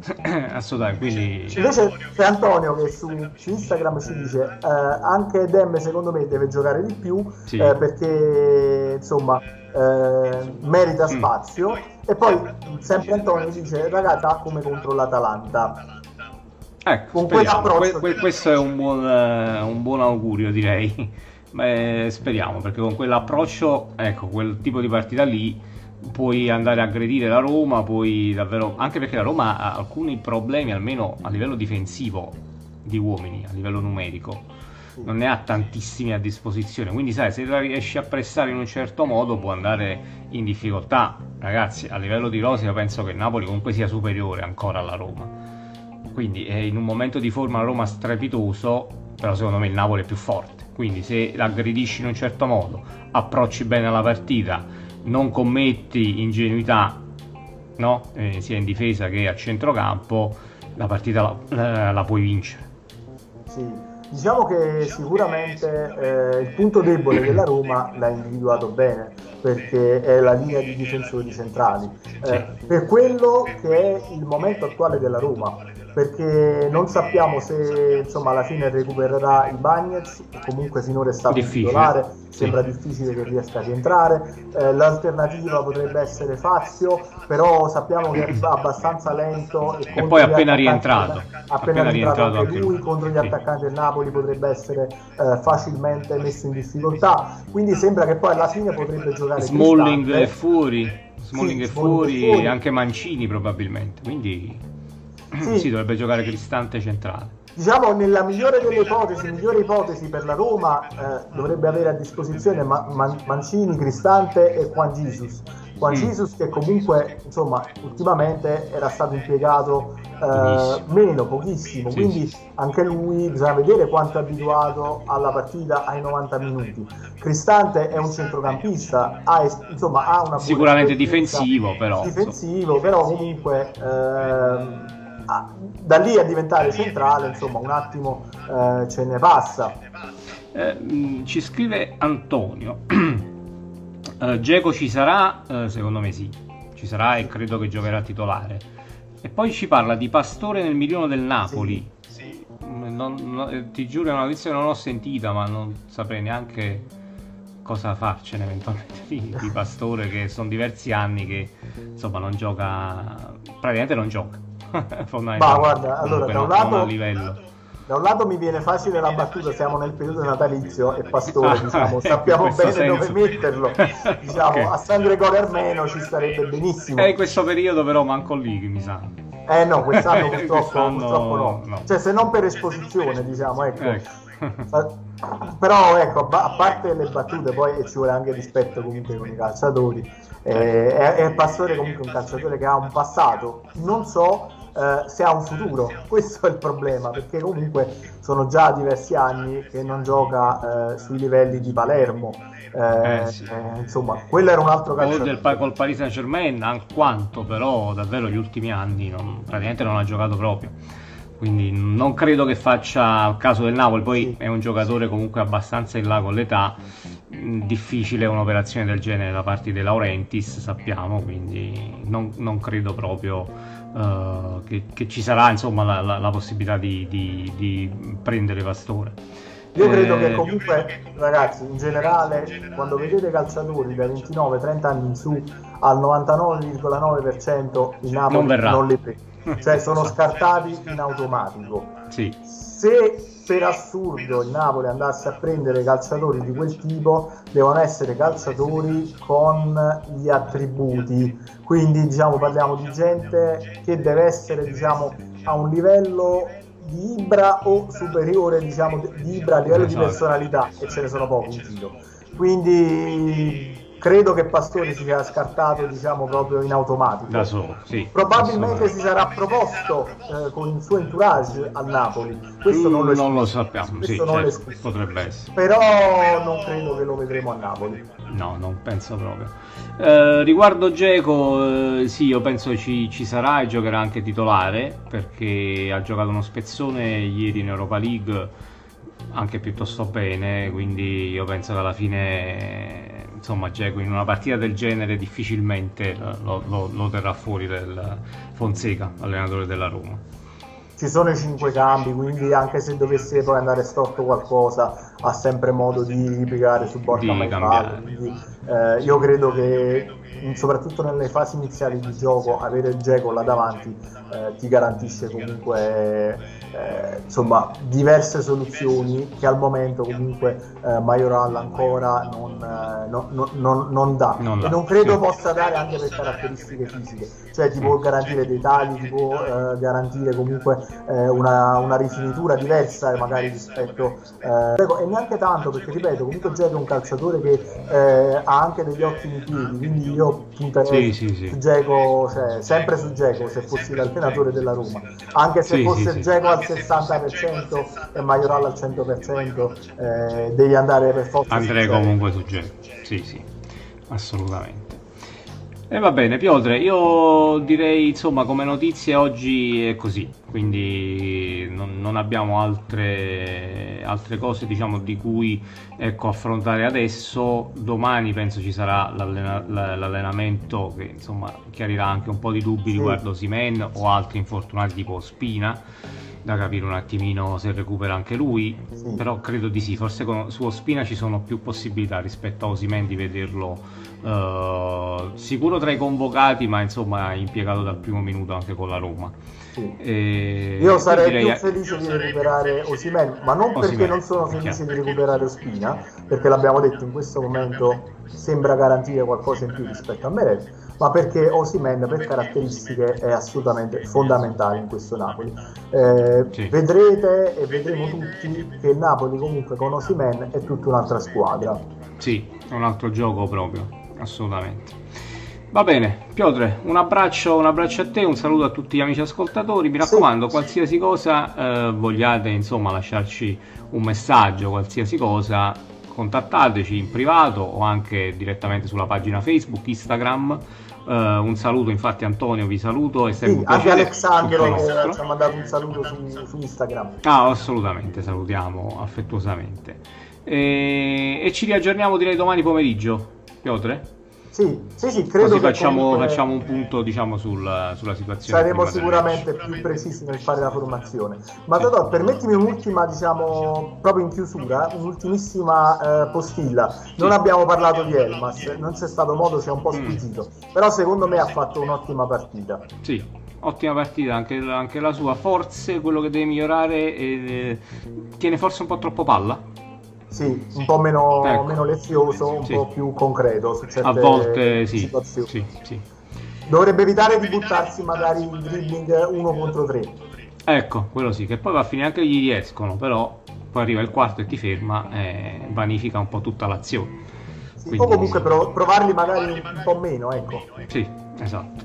assolutamente quindi invece c'è Antonio che su, su Instagram ci dice eh, anche Dem secondo me deve giocare di più sì. eh, perché insomma eh, merita mm. spazio mm. e poi sempre Antonio dice ragazza come contro l'Atalanta Ecco, con quell'approccio que- que- questo è un buon, uh, un buon augurio direi Beh, speriamo perché con quell'approccio ecco quel tipo di partita lì puoi andare a aggredire la Roma, puoi davvero, anche perché la Roma ha alcuni problemi almeno a livello difensivo di uomini, a livello numerico. Non ne ha tantissimi a disposizione, quindi sai, se la riesci a pressare in un certo modo può andare in difficoltà. Ragazzi, a livello di rosea penso che il Napoli comunque sia superiore ancora alla Roma. Quindi è in un momento di forma la Roma strepitoso, però secondo me il Napoli è più forte. Quindi se l'aggredisci in un certo modo, approcci bene alla partita, non commetti ingenuità no? eh, sia in difesa che a centrocampo, la partita la, la, puoi vincere. Sì, diciamo che sicuramente eh, il punto debole della Roma l'ha individuato bene perché è la linea di difensori centrali. Eh, per quello che è il momento attuale della Roma, perché non sappiamo se insomma alla fine recupererà i Bagnets, comunque finora è stato difficile. titolare, sembra sì. difficile che riesca a rientrare. Eh, l'alternativa potrebbe essere Fazio, però sappiamo che è abbastanza lento e, e poi appena rientrato, appena, appena rientrato anche lui, lui contro gli sì. attaccanti del Napoli potrebbe essere eh, facilmente messo in difficoltà. Quindi sembra che poi alla fine potrebbe giocare Smalling è fuori. Smalling sì, è fuori, fuori, anche Mancini probabilmente. Quindi sì. sì, dovrebbe giocare Cristante centrale. diciamo nella migliore delle ipotesi, migliore ipotesi per la Roma eh, dovrebbe avere a disposizione Ma- Man- Mancini, Cristante e Juan Jesus. Juan mm. Jesus che comunque insomma ultimamente era stato impiegato eh, meno, pochissimo, sì, quindi sì. anche lui bisogna vedere quanto è abituato alla partita ai 90 minuti. Cristante è un centrocampista, ha, insomma, ha una sicuramente difensivo però. Difensivo, però comunque eh, da lì a diventare centrale, insomma, un attimo eh, ce ne passa. Eh, mm, ci scrive Antonio. uh, Geco ci sarà? Uh, secondo me sì, ci sarà e credo che giocherà titolare. E poi ci parla di Pastore nel milione del Napoli. Sì, sì. Mm, non, non, ti giuro è una notizia che non ho sentita, ma non saprei neanche cosa farcene eventualmente di, di Pastore, che sono diversi anni che insomma non gioca, praticamente non gioca. Ma guarda, allora da un lato... da un lato mi viene facile la battuta, siamo nel periodo natalizio e Pastore, diciamo, sappiamo bene senso. dove metterlo. Diciamo, okay. a San Gregorio Armeno ci starebbe benissimo. E in questo periodo però manco lì, mi sa. Eh no, quest'anno purtroppo, quest'anno... purtroppo no. no. Cioè se non per esposizione, diciamo, ecco. ecco. però ecco, a parte le battute, poi ci vuole anche rispetto comunque con i calciatori. Eh, è, è Pastore comunque un calciatore che ha un passato, non so eh, se ha un futuro. Questo è il problema, perché comunque sono già diversi anni che non gioca eh, sui livelli di Palermo. Eh, eh sì. Eh, insomma, quello era un altro calcio. Del, col Paris Saint Germain, alquanto, però davvero gli ultimi anni non, praticamente non ha giocato proprio. Quindi non credo che faccia il caso del Napoli, poi sì. è un giocatore comunque abbastanza in là con l'età, mm, difficile un'operazione del genere da parte dei Laurentis, sappiamo, quindi non, non credo proprio uh, che, che, ci sarà insomma, la, la, la possibilità di, di, di, prendere Pastore. Io credo che eh, comunque, ragazzi, in generale, quando vedete calciatori da 29-30 anni in su al 99,9% in Napoli non, non li prende. Cioè sono scartati in automatico. Sì. Se per assurdo il Napoli andasse a prendere calciatori di quel tipo, devono essere calciatori con gli attributi. Quindi diciamo parliamo di gente che deve essere diciamo, a un livello di Ibra o superiore diciamo, di Ibra a livello esatto. di personalità e ce ne sono pochi in giro. Quindi credo che Pastore si sia scartato diciamo proprio in automatico. Da solo sì, probabilmente si sarà proposto eh, con il suo entourage al Napoli. Questo non lo, non lo sappiamo sì, non certo, potrebbe essere. Però non credo che lo vedremo a Napoli. No non penso proprio. Eh, riguardo Geco eh, sì io penso ci, ci sarà e giocherà anche titolare perché ha giocato uno spezzone ieri in Europa League anche piuttosto bene quindi io penso che alla fine insomma Geco in una partita del genere difficilmente lo, lo, lo terrà fuori del Fonseca, allenatore della Roma. Ci sono i cinque cambi, quindi anche se dovesse poi andare storto qualcosa, ha sempre modo di ripiegare su Borca Maifale. Quindi eh, io credo che soprattutto nelle fasi iniziali di gioco avere Geco là davanti eh, ti garantisce comunque eh, insomma diverse soluzioni che al momento comunque eh, Majoral ancora non, eh, non, non, non dà non e non credo sì. possa dare anche per caratteristiche fisiche cioè ti può garantire dei tagli ti può eh, garantire comunque eh, una, una, rifinitura diversa magari rispetto e neanche tanto perché ripeto comunque Geco è un calciatore che ha anche degli ottimi piedi quindi io punterei sì, sì, sì. su Geco cioè, sempre su Geco se fossi l'allenatore della Roma anche se fosse Geco al 60% e Majoral al 100% eh, devi andare per forza andrei comunque su Geco sì sì assolutamente e va bene, Piotre, io direi insomma come notizie oggi è così, quindi non, non abbiamo altre, altre, cose diciamo, di cui ecco, affrontare adesso. Domani penso ci sarà l'allena, l'allenamento che insomma chiarirà anche un po' di dubbi sì. riguardo Simen o altri infortunati tipo Spina da capire un attimino se recupera anche lui, sì. però credo di sì, forse con, su Ospina ci sono più possibilità rispetto a Osimen di vederlo uh, sicuro tra i convocati, ma insomma impiegato dal primo minuto anche con la Roma. Sì. E... Io sarei direi... più felice di recuperare Osimen, ma non Osimen. perché non sono felice di recuperare Ospina, perché l'abbiamo detto in questo momento sembra garantire qualcosa in più rispetto a Meret ma perché Osimen per caratteristiche è assolutamente fondamentale in questo Napoli. Eh, sì. Vedrete e vedremo tutti che il Napoli comunque con Osimen è tutta un'altra squadra. Sì, è un altro gioco proprio, assolutamente. Va bene, Piotre, un abbraccio, un abbraccio, a te, un saluto a tutti gli amici ascoltatori. Mi raccomando, sì, qualsiasi cosa eh, vogliate insomma lasciarci un messaggio, qualsiasi cosa, contattateci in privato o anche direttamente sulla pagina Facebook, Instagram. Uh, un saluto, infatti, Antonio, vi saluto. È sempre sì, anche Alessandro che ci ha mandato un saluto su, su, Instagram. Ah, assolutamente, salutiamo affettuosamente. E, e ci riaggiorniamo direi domani pomeriggio, Piotre? Sì, sì, sì, credo Così facciamo, comunque... facciamo, un punto diciamo, sul, sulla situazione. Saremo sicuramente più precisi nel fare la formazione. Ma sì. Totò, permettimi un'ultima, diciamo, proprio in chiusura, un'ultimissima eh, postilla. Non sì. abbiamo parlato di Elmas, non c'è stato modo, si è un po' mm. squisito. Mm. Però secondo me ha fatto un'ottima partita. Sì, ottima partita anche, anche la sua. Forse quello che deve migliorare è, eh, tiene forse un po' troppo palla sì, un po' meno, ecco. meno lezioso, un sì. po' più concreto su certe A volte situazioni. Sì, sì. Dovrebbe evitare di buttarsi magari in dribbling uno contro tre. Ecco, quello sì, che poi va a finire anche gli riescono, però poi arriva il quarto e ti ferma e vanifica un po' tutta l'azione. Sì, Quindi... O comunque provarli magari un po' meno, ecco. Sì, esatto.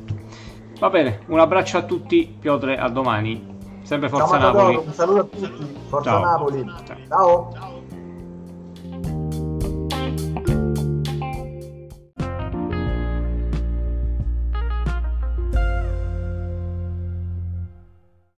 Va bene, un abbraccio a tutti, Piotre, a domani. Sempre Forza Ciao, Napoli. Un saluto a tutti, Forza Ciao. Napoli. Ciao. Ciao.